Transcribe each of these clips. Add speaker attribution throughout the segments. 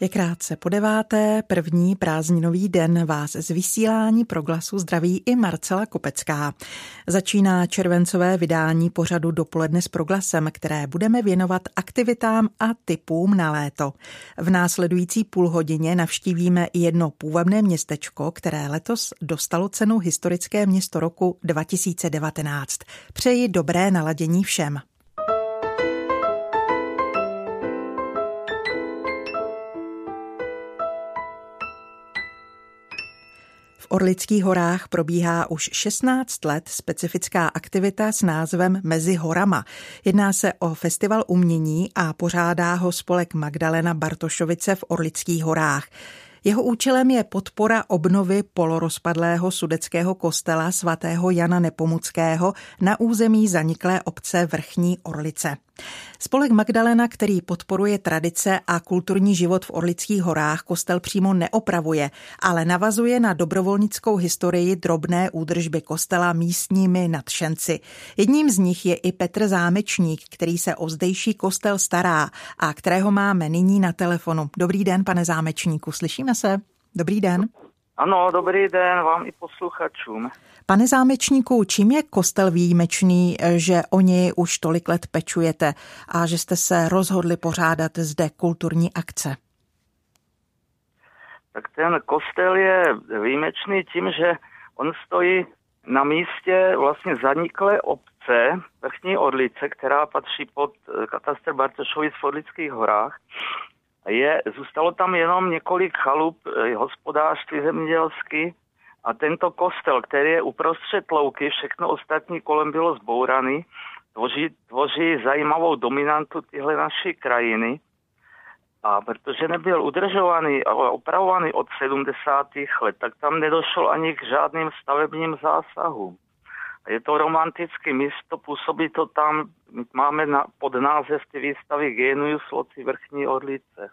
Speaker 1: Je krátce po deváté, první prázdninový den vás z vysílání proglasu zdraví i Marcela Kopecká. Začíná červencové vydání pořadu Dopoledne s proglasem, které budeme věnovat aktivitám a typům na léto. V následující půlhodině navštívíme jedno půvabné městečko, které letos dostalo cenu Historické město roku 2019. Přeji dobré naladění všem. V Orlických horách probíhá už 16 let specifická aktivita s názvem Mezi horama. Jedná se o festival umění a pořádá ho spolek Magdalena Bartošovice v Orlických horách. Jeho účelem je podpora obnovy polorozpadlého sudeckého kostela svatého Jana Nepomuckého na území zaniklé obce Vrchní Orlice. Spolek Magdalena, který podporuje tradice a kulturní život v Orlických horách, kostel přímo neopravuje, ale navazuje na dobrovolnickou historii drobné údržby kostela místními nadšenci. Jedním z nich je i Petr Zámečník, který se o zdejší kostel stará a kterého máme nyní na telefonu. Dobrý den, pane Zámečníku, slyšíme se? Dobrý den.
Speaker 2: Ano, dobrý den vám i posluchačům.
Speaker 1: Pane zámečníku, čím je kostel výjimečný, že o něj už tolik let pečujete a že jste se rozhodli pořádat zde kulturní akce?
Speaker 2: Tak ten kostel je výjimečný tím, že on stojí na místě vlastně zaniklé obce Vrchní Orlice, která patří pod katastr Bartošovic v Orlických horách. Je, zůstalo tam jenom několik chalup eh, hospodářství zemědělský a tento kostel, který je uprostřed louky, všechno ostatní kolem bylo zbouraný, tvoří, tvoří zajímavou dominantu tyhle naší krajiny. A protože nebyl udržovaný a opravovaný od 70. let, tak tam nedošlo ani k žádným stavebním zásahům. Je to romantické místo, působí to tam, máme na, pod název ty výstavy Genius Loci Vrchní Orlice.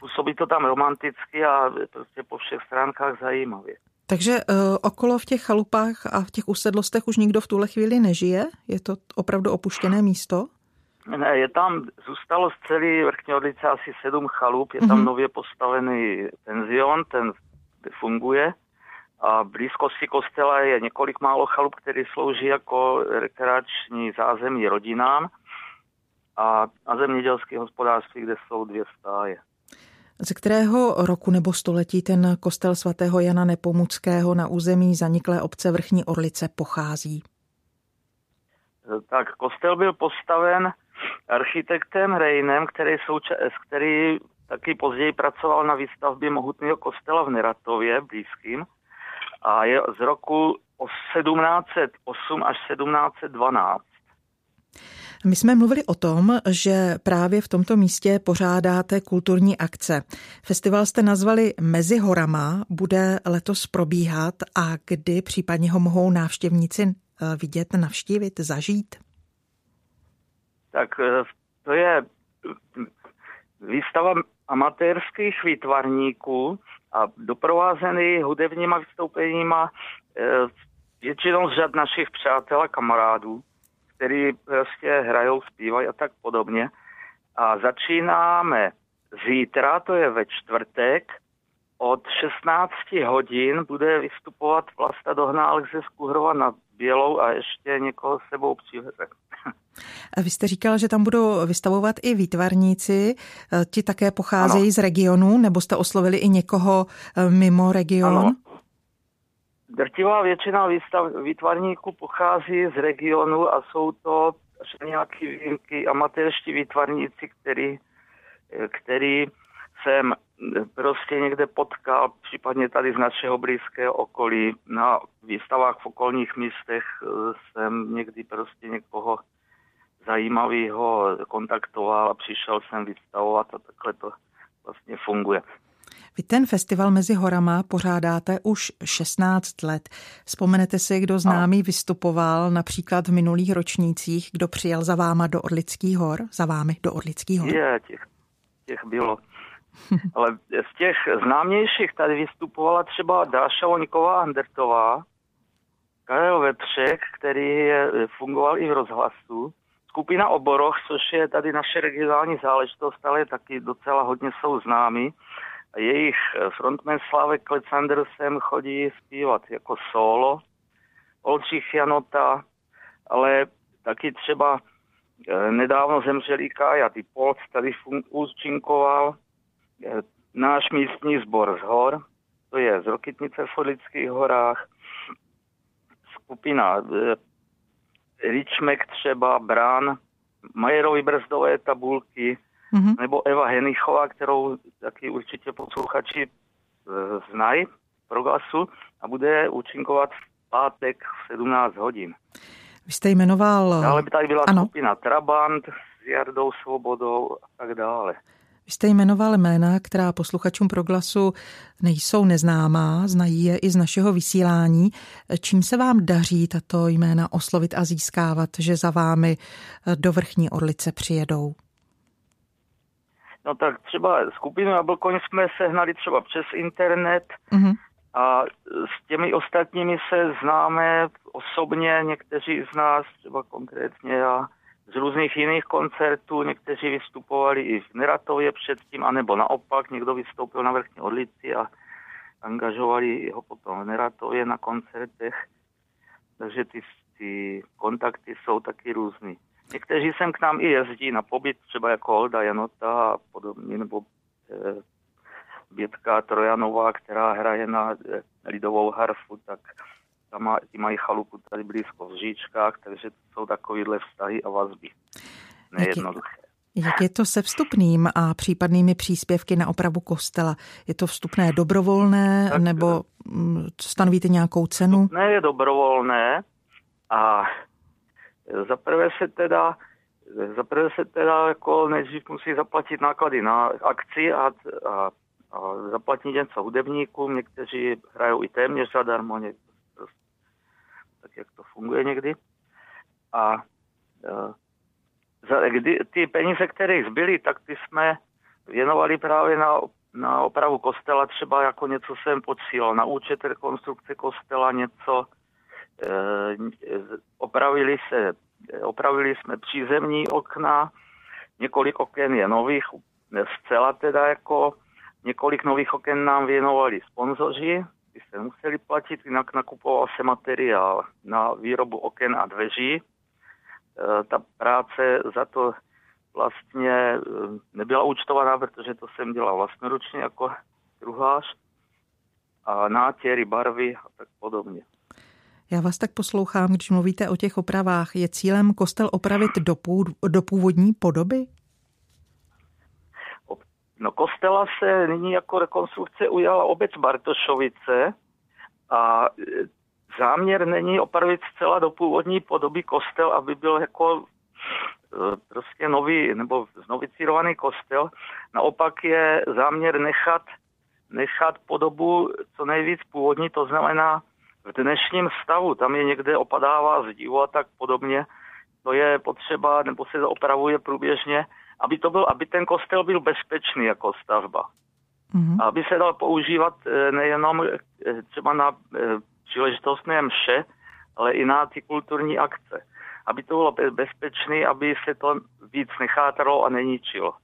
Speaker 2: Působí to tam romanticky a prostě po všech stránkách zajímavě.
Speaker 1: Takže uh, okolo v těch chalupách a v těch usedlostech už nikdo v tuhle chvíli nežije? Je to opravdu opuštěné místo?
Speaker 2: Ne, je tam, zůstalo z celé vrchní odlice asi sedm chalup, je tam mm-hmm. nově postavený penzion, ten funguje. A v blízkosti kostela je několik málo chalup, které slouží jako rekreační zázemí rodinám a, a zemědělské hospodářství, kde jsou dvě stáje.
Speaker 1: Ze kterého roku nebo století ten kostel svatého Jana Nepomuckého na území zaniklé obce Vrchní Orlice pochází?
Speaker 2: Tak kostel byl postaven architektem Rejnem, který, souča- který taky později pracoval na výstavbě mohutného kostela v Neratově blízkým a je z roku 1708 až 1712.
Speaker 1: My jsme mluvili o tom, že právě v tomto místě pořádáte kulturní akce. Festival jste nazvali Mezi horama, bude letos probíhat a kdy případně ho mohou návštěvníci eh, vidět, navštívit, zažít?
Speaker 2: Tak eh, to je výstava amatérských výtvarníků a doprovázený hudebníma vystoupeníma eh, většinou z řad našich přátel a kamarádů který prostě hrajou, zpívají a tak podobně. A začínáme zítra, to je ve čtvrtek, od 16 hodin bude vystupovat Vlasta Dohnálek ze Skuhrova nad Bělou a ještě někoho s sebou přiveze.
Speaker 1: A vy jste říkal, že tam budou vystavovat i výtvarníci. Ti také pocházejí ano. z regionu, nebo jste oslovili i někoho eh, mimo region? Ano.
Speaker 2: Drtivá většina výstav, výtvarníků pochází z regionu a jsou to nějaké výjimky amatérští výtvarníci, který, který jsem prostě někde potkal, případně tady z našeho blízkého okolí. Na výstavách v okolních místech jsem někdy prostě někoho zajímavého kontaktoval a přišel jsem vystavovat a takhle to vlastně funguje.
Speaker 1: Vy ten festival Mezi horama pořádáte už 16 let. Vzpomenete si, kdo známý vystupoval například v minulých ročnících, kdo přijel za váma do Orlických hor, za vámi do Orlických hor?
Speaker 2: Je, těch, těch bylo Ale z těch známějších tady vystupovala třeba Dáša Voňková Andertová, Karel Vepřek, který fungoval i v rozhlasu, skupina Oboroch, což je tady naše regionální záležitost, ale taky docela hodně jsou známy. Jejich frontman Slávek Klecandr sem chodí zpívat jako solo, Olčích Janota, ale taky třeba eh, nedávno zemřelý Kája Typolc tady účinkoval, eh, náš místní sbor z hor, to je z Rokitnice v Fodlických horách, skupina eh, Ričmek třeba, Brán, Majerovi brzdové tabulky, mm-hmm. nebo Eva Henichová, kterou taky určitě posluchači e, znají pro glasu a bude účinkovat v pátek v 17 hodin.
Speaker 1: Vy jste jmenoval...
Speaker 2: Dále by tady byla ano. skupina Trabant s Jardou Svobodou a tak dále.
Speaker 1: Vy jste jmenoval jména, která posluchačům proglasu nejsou neznámá, znají je i z našeho vysílání. Čím se vám daří tato jména oslovit a získávat, že za vámi do Vrchní Orlice přijedou?
Speaker 2: No tak třeba skupinu Jablkoň jsme sehnali třeba přes internet mm-hmm. a s těmi ostatními se známe osobně, někteří z nás, třeba konkrétně já, z různých jiných koncertů, někteří vystupovali i v Neratově předtím, anebo naopak, někdo vystoupil na Vrchní Orlici a angažovali ho potom v Neratově na koncertech. Takže ty, ty kontakty jsou taky různý. Někteří sem k nám i jezdí na pobyt, třeba jako Olda Janota a podobně, nebo e, Bětka Trojanová, která hraje na e, lidovou harfu, tak tam má, ty mají chalupu tady blízko v Říčkách, takže to jsou takovýhle vztahy a vazby. Nejednoduché.
Speaker 1: Jak je to se vstupným a případnými příspěvky na opravu kostela? Je to vstupné dobrovolné tak, nebo mm, stanovíte nějakou cenu?
Speaker 2: Vstupné je dobrovolné a zaprvé se teda Zaprvé se teda jako nejdřív musí zaplatit náklady na akci a, a, a zaplatit něco hudebníkům, někteří hrajou i téměř zadarmo, někteří tak jak to funguje někdy. A uh, za, kdy, ty peníze, které zbyly, tak ty jsme věnovali právě na, na opravu kostela, třeba jako něco jsem posílal na účet rekonstrukce kostela, něco e, opravili se, opravili jsme přízemní okna, několik oken je nových, zcela teda jako několik nových oken nám věnovali sponzoři, ty se museli platit, jinak nakupoval se materiál na výrobu oken a dveří. E, ta práce za to vlastně e, nebyla účtovaná, protože to jsem dělal vlastnoručně jako druhář a nátěry, barvy a tak podobně.
Speaker 1: Já vás tak poslouchám, když mluvíte o těch opravách. Je cílem kostel opravit do, pů, do původní podoby?
Speaker 2: No kostela se nyní jako rekonstrukce ujala obec Bartošovice a e, záměr není opravit zcela do původní podoby kostel, aby byl jako e, prostě nový nebo znovicírovaný kostel. Naopak je záměr nechat, nechat podobu co nejvíc původní, to znamená v dnešním stavu, tam je někde opadává zdivu a tak podobně, to je potřeba, nebo se opravuje průběžně, aby, to byl, aby ten kostel byl bezpečný jako stavba. Mm-hmm. Aby se dal používat eh, nejenom eh, třeba na eh, příležitostné mše, ale i na ty kulturní akce. Aby to bylo bezpečné, aby se to víc nechátralo a neníčilo.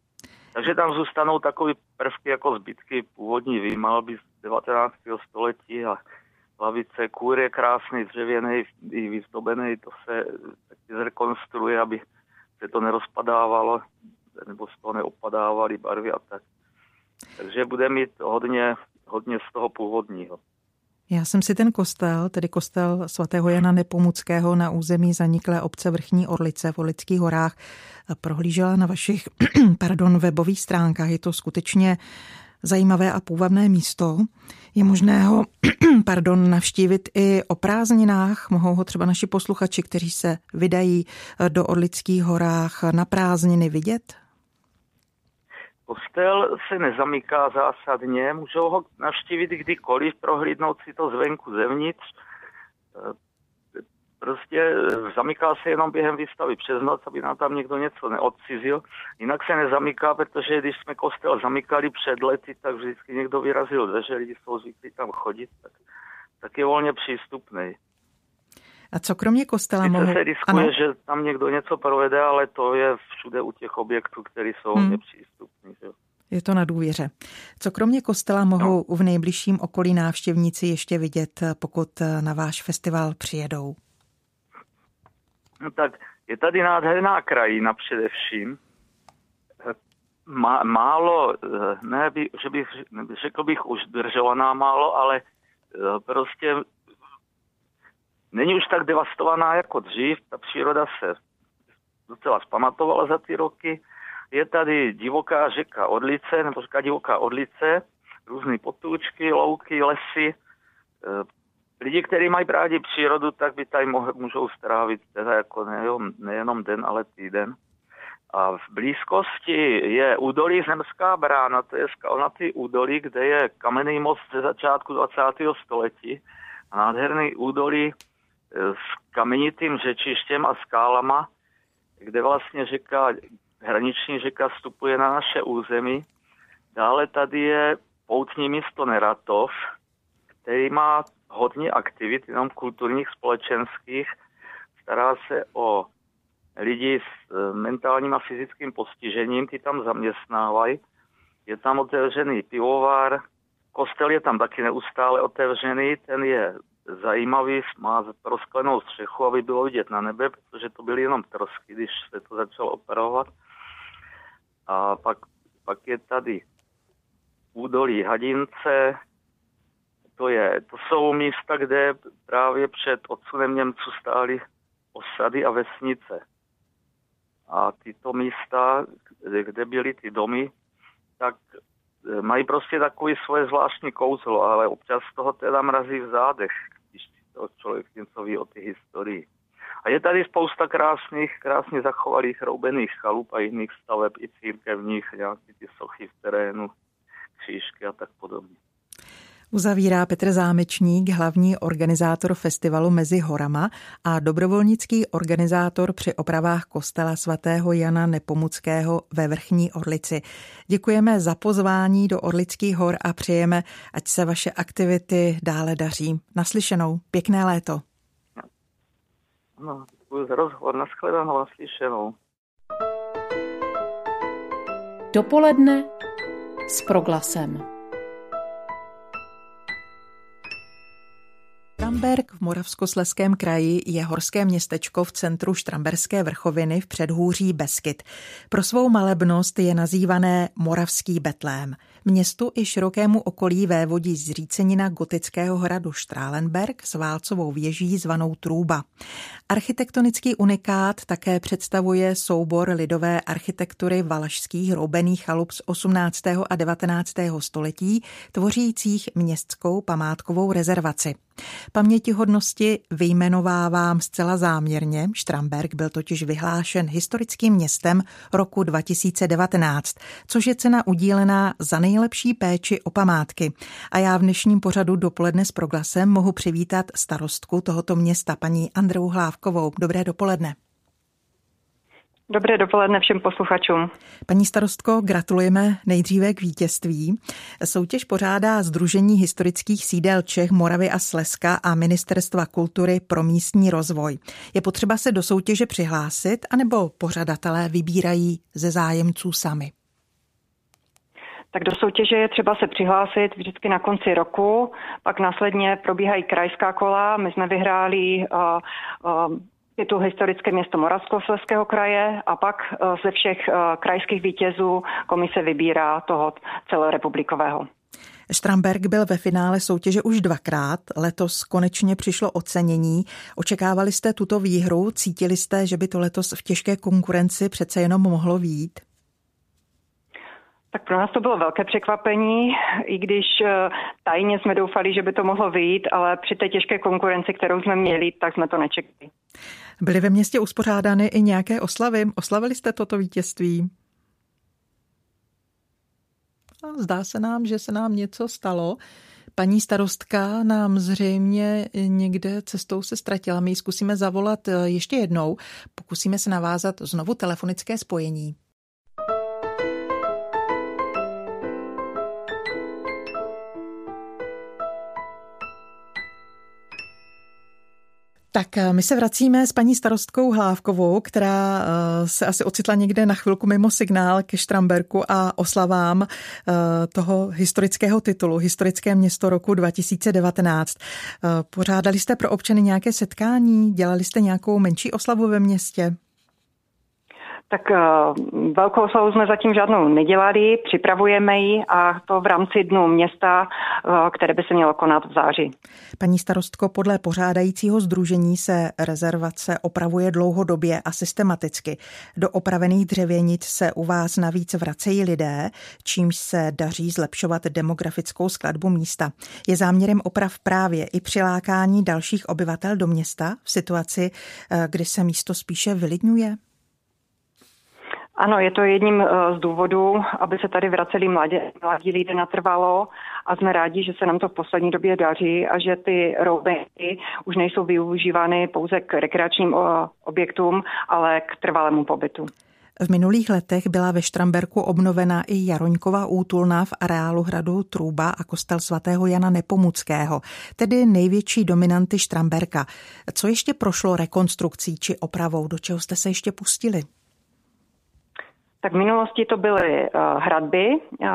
Speaker 2: Takže tam zůstanou takové prvky jako zbytky původní výmalby z 19. století a lavice, kůr je krásný, dřevěný, i vyzdobený, to se taky zrekonstruuje, aby se to nerozpadávalo nebo z toho neopadávaly barvy a tak. Takže bude mít hodně, hodně z toho původního.
Speaker 1: Já jsem si ten kostel, tedy kostel svatého Jana Nepomuckého na území zaniklé obce Vrchní Orlice v Orlických horách, prohlížela na vašich pardon, webových stránkách. Je to skutečně zajímavé a půvabné místo. Je možné ho pardon, navštívit i o prázdninách. Mohou ho třeba naši posluchači, kteří se vydají do Orlických horách na prázdniny vidět?
Speaker 2: Kostel se nezamyká zásadně, můžou ho navštívit kdykoliv, prohlídnout si to zvenku, zevnitř. Prostě zamyká se jenom během výstavy přes noc, aby nám tam někdo něco neodcizil. Jinak se nezamyká, protože když jsme kostel zamykali před lety, tak vždycky někdo vyrazil dveře, lidi jsou zvyklí tam chodit, tak, tak je volně přístupný.
Speaker 1: A co kromě kostela
Speaker 2: Sice
Speaker 1: mohou...
Speaker 2: se riskuje, ano. že tam někdo něco provede, ale to je všude u těch objektů, které jsou hmm. nepřístupné.
Speaker 1: Je to na důvěře. Co kromě kostela mohou no. v nejbližším okolí návštěvníci ještě vidět, pokud na váš festival přijedou?
Speaker 2: No tak je tady nádherná krajina především. Má, málo, ne, by, že bych, řekl bych už držovaná málo, ale eh, prostě není už tak devastovaná jako dřív. Ta příroda se docela zpamatovala za ty roky. Je tady divoká řeka Odlice, nebo řeka divoká Odlice, různé potůčky, louky, lesy. Lidi, kteří mají rádi přírodu, tak by tady můžou strávit teda jako nejenom, nejenom den, ale týden. A v blízkosti je údolí Zemská brána, to je skalnatý údolí, kde je kamenný most ze začátku 20. století. A nádherný údolí s kamenitým řečištěm a skálama, kde vlastně řeka, hraniční řeka vstupuje na naše území. Dále tady je poutní místo Neratov, který má hodně aktivit, jenom kulturních, společenských. Stará se o lidi s e, mentálním a fyzickým postižením, ty tam zaměstnávají. Je tam otevřený pivovar, kostel je tam taky neustále otevřený, ten je zajímavý, má rozklenou střechu, aby bylo vidět na nebe, protože to byly jenom trosky, když se to začalo operovat. A pak, pak je tady údolí Hadince, to, je, to jsou místa, kde právě před odsunem Němců stály osady a vesnice. A tyto místa, kde byly ty domy, tak e, mají prostě takový svoje zvláštní kouzlo, ale občas toho teda mrazí v zádech, když to člověk něco ví o té historii. A je tady spousta krásných, krásně zachovalých roubených chalup a jiných staveb i církevních, nějaké ty sochy v terénu, křížky a tak podobně.
Speaker 1: Uzavírá Petr Zámečník, hlavní organizátor festivalu Mezi horama a dobrovolnický organizátor při opravách kostela svatého Jana Nepomuckého ve Vrchní Orlici. Děkujeme za pozvání do Orlických hor a přejeme, ať se vaše aktivity dále daří. Naslyšenou, pěkné léto.
Speaker 2: No, děkuji za rozhovor, nashledanou, naslyšenou.
Speaker 3: Dopoledne s proglasem.
Speaker 1: Štramberg v Moravskosleském kraji je horské městečko v centru Štramberské vrchoviny v předhůří Beskyt. Pro svou malebnost je nazývané Moravský Betlém. Městu i širokému okolí vévodí zřícenina gotického hradu Strálenberg s válcovou věží zvanou Trůba. Architektonický unikát také představuje soubor lidové architektury valašských roubených chalup z 18. a 19. století, tvořících městskou památkovou rezervaci. Pamětihodnosti vyjmenovávám zcela záměrně. Štramberg byl totiž vyhlášen historickým městem roku 2019, což je cena udílená za nejlepší péči o památky. A já v dnešním pořadu dopoledne s proglasem mohu přivítat starostku tohoto města, paní Andreu Hlávkovou. Dobré dopoledne.
Speaker 4: Dobré dopoledne všem posluchačům.
Speaker 1: Paní starostko, gratulujeme nejdříve k vítězství. Soutěž pořádá Združení historických sídel Čech, Moravy a Slezska a Ministerstva kultury pro místní rozvoj. Je potřeba se do soutěže přihlásit, anebo pořadatelé vybírají ze zájemců sami?
Speaker 4: Tak do soutěže je třeba se přihlásit vždycky na konci roku, pak následně probíhají krajská kola. My jsme vyhráli uh, uh, titul historické město Moravskoslezského kraje a pak eh, ze všech eh, krajských vítězů komise vybírá toho celorepublikového.
Speaker 1: Štramberg byl ve finále soutěže už dvakrát. Letos konečně přišlo ocenění. Očekávali jste tuto výhru? Cítili jste, že by to letos v těžké konkurenci přece jenom mohlo výjít?
Speaker 4: Tak pro nás to bylo velké překvapení, i když eh, tajně jsme doufali, že by to mohlo vyjít, ale při té těžké konkurenci, kterou jsme měli, tak jsme to nečekali.
Speaker 1: Byly ve městě uspořádány i nějaké oslavy? Oslavili jste toto vítězství? A zdá se nám, že se nám něco stalo. Paní starostka nám zřejmě někde cestou se ztratila. My ji zkusíme zavolat eh, ještě jednou. Pokusíme se navázat znovu telefonické spojení. Tak eh, my se vracíme s paní starostkou Hlávkovou, která eh, se asi ocitla někde na chvilku mimo signál ke Štramberku a oslavám eh, toho historického titulu, historické město roku 2019. Pořádali jste pro občany nějaké setkání? Dělali jste nějakou menší oslavu ve městě?
Speaker 4: Tak uh, velkou oslavu jsme zatím žádnou nedělali, připravujeme ji a to v rámci dnu města, uh, které by se mělo konat v září.
Speaker 1: Paní starostko, podle pořádajícího združení se rezervace opravuje dlouhodobě a systematicky. Do opravených dřevěnic se u vás navíc vracejí lidé, čímž se daří zlepšovat demografickou skladbu místa. Je záměrem oprav právě i přilákání dalších obyvatel do města v situaci, kdy se místo spíše vylidňuje?
Speaker 4: Ano, je to jedním eh, z důvodů, aby se tady vraceli mladí, mladí lidé natrvalo a jsme rádi, že se nám to v poslední době daří a že ty roubenky už nejsou využívány pouze k rekreačním eh, objektům, ale k trvalému pobytu.
Speaker 1: V minulých letech byla ve Štramberku obnovena i Jaroňková útulna v areálu hradu Trůba a kostel svatého Jana Nepomuckého, tedy největší dominanty Štramberka. Co ještě prošlo rekonstrukcí či opravou, do čeho jste se ještě pustili?
Speaker 4: Tak v minulosti to byly uh, hradby, uh,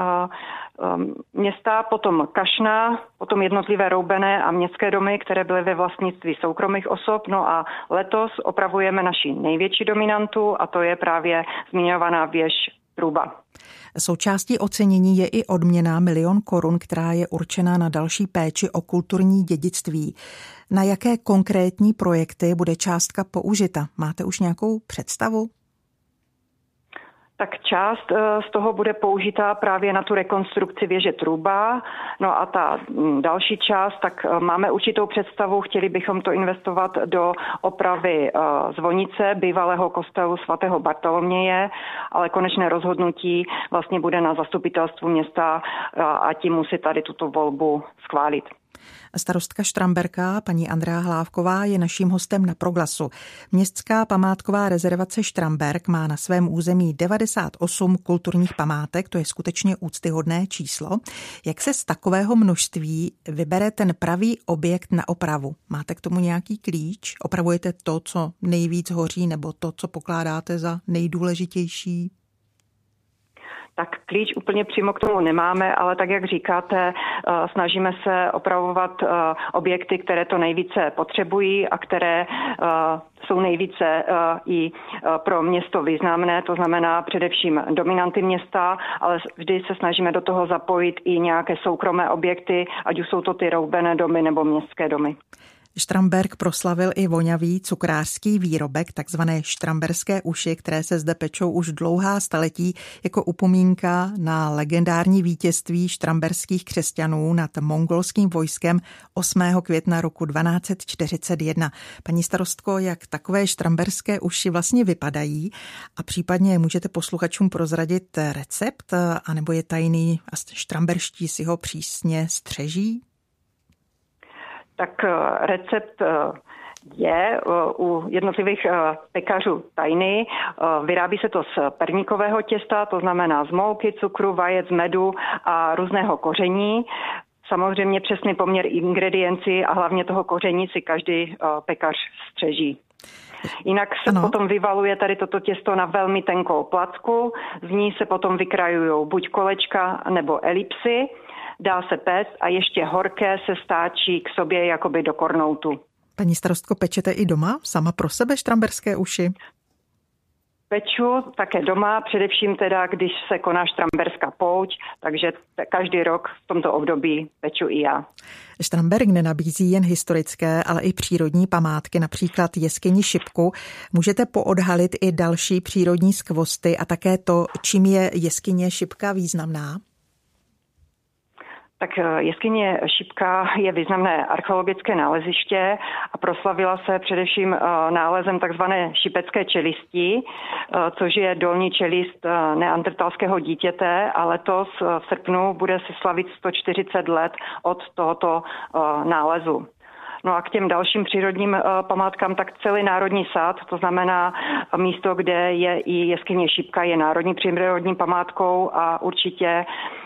Speaker 4: města, potom kašna, potom jednotlivé roubené a městské domy, které byly ve vlastnictví soukromých osob. No a letos opravujeme naši největší dominantu a to je právě zmiňovaná věž Truba.
Speaker 1: Součástí ocenění je i odměna milion korun, která je určená na další péči o kulturní dědictví. Na jaké konkrétní projekty bude částka použita? Máte už nějakou představu?
Speaker 4: Tak část eh, z toho bude použitá právě na tu rekonstrukci věže Truba. No a ta mm, další část, tak eh, máme určitou představu, chtěli bychom to investovat do opravy eh, zvonice bývalého kostelu svatého Bartoloměje, ale konečné rozhodnutí vlastně bude na zastupitelstvu města a tím musí tady tuto volbu schválit.
Speaker 1: Starostka Štramberka, paní Andrea Hlávková, je naším hostem na proglasu. Městská památková rezervace Štramberg má na svém území 98 kulturních památek, to je skutečně úctyhodné číslo. Jak se z takového množství vybere ten pravý objekt na opravu? Máte k tomu nějaký klíč? Opravujete to, co nejvíc hoří, nebo to, co pokládáte za nejdůležitější?
Speaker 4: Tak klíč úplně přímo k tomu nemáme, ale tak, jak říkáte, eh, snažíme se opravovat eh, objekty, které to nejvíce potřebují a které eh, jsou nejvíce i pro město významné, to znamená především dominanty města, ale vždy se snažíme do toho zapojit i nějaké soukromé objekty, ať už jsou to ty roubené domy nebo městské domy.
Speaker 1: Štramberg proslavil i voňavý cukrářský výrobek, takzvané štramberské uši, které se zde pečou už dlouhá staletí jako upomínka na legendární vítězství štramberských křesťanů nad mongolským vojskem 8. května roku 1241. Paní starostko, jak takové štramberské uši vlastně vypadají a případně můžete posluchačům prozradit recept, anebo je tajný a štramberští si ho přísně střeží?
Speaker 4: Tak eh, recept eh, je eh, u jednotlivých pekařů tajný. Vyrábí se to z perníkového těsta, to znamená z mouky, cukru, vajec, medu a různého koření. Samozřejmě přesný poměr ingredienci a hlavně toho koření si každý pekař střeží. Jinak se ano. potom vyvaluje tady toto těsto na velmi tenkou placku, z ní se potom vykrajují buď kolečka nebo elipsy dá se péct a ještě horké se stáčí k sobě jakoby do kornoutu.
Speaker 1: Paní starostko, pečete i doma sama pro sebe štramberské uši?
Speaker 4: Peču také doma, především teda, když se koná štramberská pouť, takže každý rok v tomto období peču i já.
Speaker 1: Štramberg nenabízí jen historické, ale i přírodní památky, například jeskyni Šipku. Můžete poodhalit i další přírodní skvosty a také to, čím je jeskyně Šipka významná?
Speaker 4: Tak eh, jeskyně Šipka je významné archeologické náleziště a proslavila se především eh, nálezem takzvané šipecké čelisti, eh, což je dolní čelist neandertalského dítěte a letos v srpnu bude se slavit 140 let od tohoto nálezu. No a k těm dalším přírodním eh, památkám, tak celý národní sád, to znamená místo, kde je i jeskyně Šípka, je národní přírodní památkou a určitě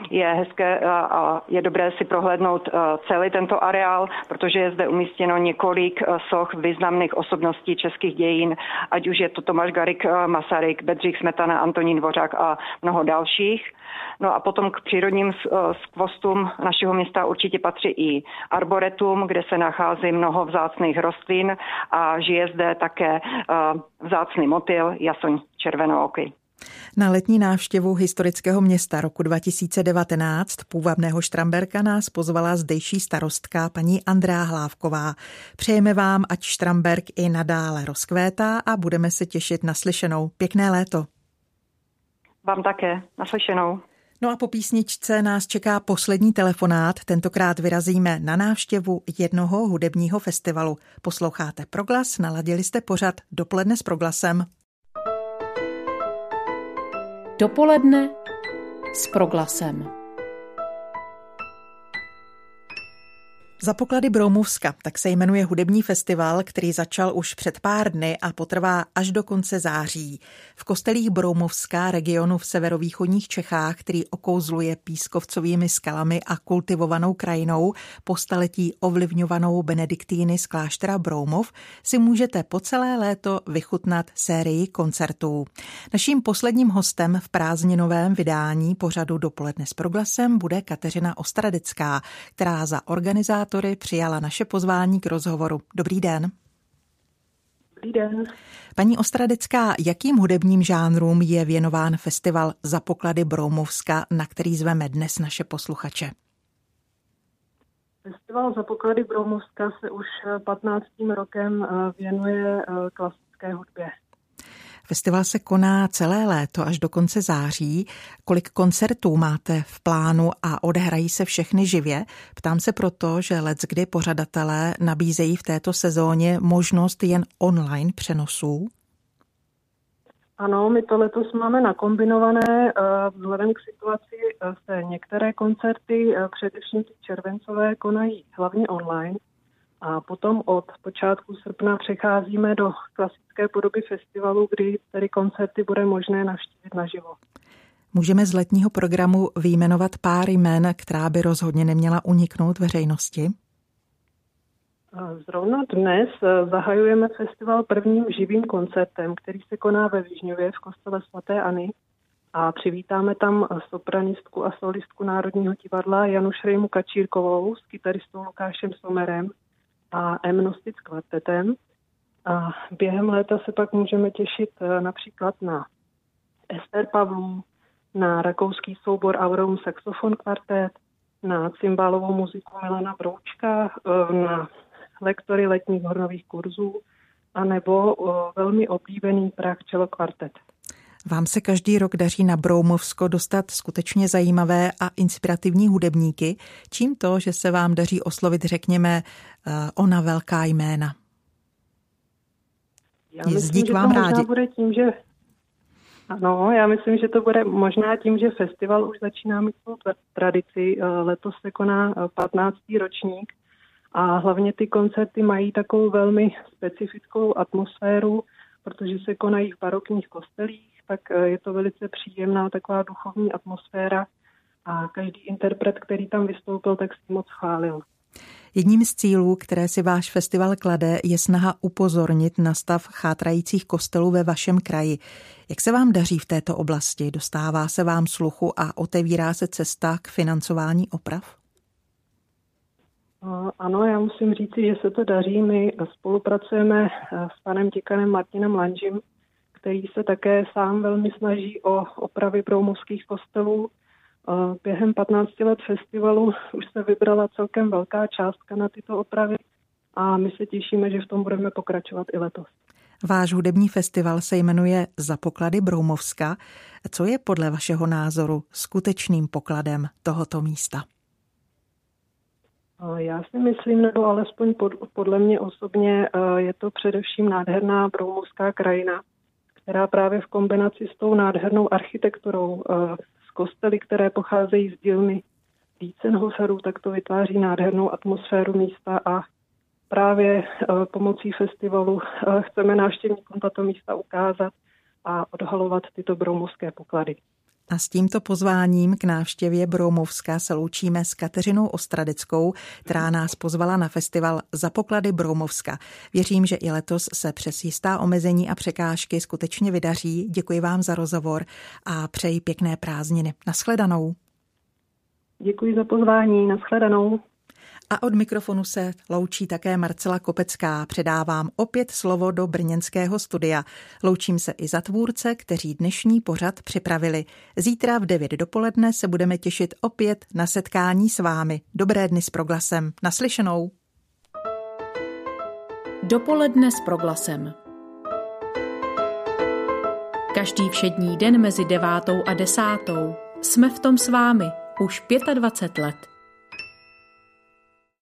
Speaker 4: je hezké eh, a je dobré si prohlédnout eh, celý tento areál, protože je zde umístěno několik soch významných osobností českých dějin, ať už je to Tomáš Garik, Masaryk, Bedřich Smetana, Antonín Dvořák a mnoho dalších. No a potom k přírodním skvostům našeho města určitě patří i arboretum, kde se nachází mnoho vzácných rostlin a žije zde také vzácný motyl jasoň červenooky.
Speaker 1: Na letní návštěvu historického města roku 2019 půvabného Štramberka nás pozvala zdejší starostka paní Andrá Hlávková. Přejeme vám, ať Štramberg i nadále rozkvétá a budeme se těšit na slyšenou. Pěkné léto.
Speaker 4: Vám také. Naslyšenou.
Speaker 1: No a po písničce nás čeká poslední telefonát. Tentokrát vyrazíme na návštěvu jednoho hudebního festivalu. Posloucháte Proglas, naladili jste pořad Dopoledne s Proglasem.
Speaker 3: Dopoledne s Proglasem.
Speaker 1: Za poklady Broumovska, tak se jmenuje hudební festival, který začal už před pár dny a potrvá až do konce září. V kostelích Broumovska, regionu v severovýchodních Čechách, který okouzluje pískovcovými skalami a kultivovanou krajinou, po staletí ovlivňovanou benediktýny z kláštera Broumov, si můžete po celé léto vychutnat sérii koncertů. Naším posledním hostem v prázdninovém vydání pořadu Dopoledne s proglasem bude Kateřina Ostradecká, která za organizátor moderátory přijala naše pozvání k rozhovoru. Dobrý den.
Speaker 5: Dobrý den.
Speaker 1: Paní Ostradecká, jakým hudebním žánrům je věnován festival za poklady Broumovska, na který zveme dnes naše posluchače?
Speaker 5: Festival za poklady Broumovska se už 15. rokem eh, věnuje eh, klasické hudbě.
Speaker 1: Festival se koná celé léto až do konce září. Kolik koncertů máte v plánu a odehrají se všechny živě? Ptám se proto, že kdy pořadatelé nabízejí v této sezóně možnost jen online přenosů.
Speaker 5: Ano, my to letos máme nakombinované. Eh, vzhledem k situaci eh, se některé koncerty, eh, především ty červencové, konají hlavně online. A potom od počátku srpna přecházíme do klasické podoby festivalu, kdy tedy koncerty bude možné navštívit naživo.
Speaker 1: Můžeme z letního programu výjmenovat pár jmén, která by rozhodně neměla uniknout veřejnosti?
Speaker 5: Zrovna dnes eh, zahajujeme festival prvním živým koncertem, který se koná ve Vižňově v kostele svatéAny. A přivítáme tam sopranistku a solistku Národního divadla Janu Šrejmu Kačírkovou s kytaristou Lukášem Somerem a Emnostic kvartetem. A během léta se pak můžeme těšit eh, například na Ester Pavlů, na rakouský soubor Aurum Saxophone kvartet, na cymbálovou muziku Milana Broučka, eh, na lektory letních hornových kurzů, anebo eh, velmi oblíbený Prach čelo kvartet.
Speaker 1: Vám se každý rok daří na Broumovsko dostat skutečně zajímavé a inspirativní hudebníky. Čím to, že se vám daří oslovit, řekněme, ona velká jména?
Speaker 5: Já Jezdí myslím, k vám že to rádi. bude tím, že ano, já myslím, že to bude možná tím, že festival už začíná mít svou tradici. Eh, letos se koná 15. Eh, ročník a hlavně ty koncerty mají takovou velmi specifickou atmosféru, protože se konají v barokních kostelích, tak eh, je to velice příjemná taková duchovní atmosféra a každý interpret, který tam vystoupil, tak si moc chválil.
Speaker 1: Jedním z cílů, které si váš festival klade, je snaha upozornit na stav chátrajících kostelů ve vašem kraji. Jak se vám daří v této oblasti? Dostává se vám sluchu a otevírá se cesta k financování oprav?
Speaker 5: Ano, já musím říci, že se to daří. My spolupracujeme eh, s panem děkanem Martinem Lanžím, který se také sám velmi snaží o opravy broumovských kostelů. Během 15 let festivalu už se vybrala celkem velká částka na tyto opravy a my se těšíme, že v tom budeme pokračovat i letos.
Speaker 1: Váš hudební festival se jmenuje Za poklady Broumovska. Co je podle vašeho názoru skutečným pokladem tohoto místa?
Speaker 5: Já si myslím, nebo alespoň pod, podle mě osobně, je to především nádherná broumovská krajina, která právě v kombinaci s tou nádhernou architekturou, kostely, které pocházejí z dílny Diezenhoferů, tak to vytváří nádhernou atmosféru místa a právě pomocí festivalu chceme návštěvníkům tato místa ukázat a odhalovat tyto broumovské poklady.
Speaker 1: A s tímto pozváním k návštěvě Broumovska se loučíme s Kateřinou Ostradeckou, která nás pozvala na festival Za poklady Broumovska. Věřím, že i letos se přes jistá omezení a překážky skutečně vydaří. Děkuji vám za rozhovor a přeji pěkné prázdniny. Naschledanou.
Speaker 5: Děkuji za pozvání. Naschledanou.
Speaker 1: A od mikrofonu se loučí také Marcela Kopecká. Předávám opět slovo do brněnského studia. Loučím se i za tvůrce, kteří dnešní pořad připravili. Zítra v 9 dopoledne se budeme těšit opět na setkání s vámi. Dobré dny s proglasem. Naslyšenou.
Speaker 3: Dopoledne s proglasem. Každý všední den mezi devátou a desátou jsme v tom s vámi už 25 let.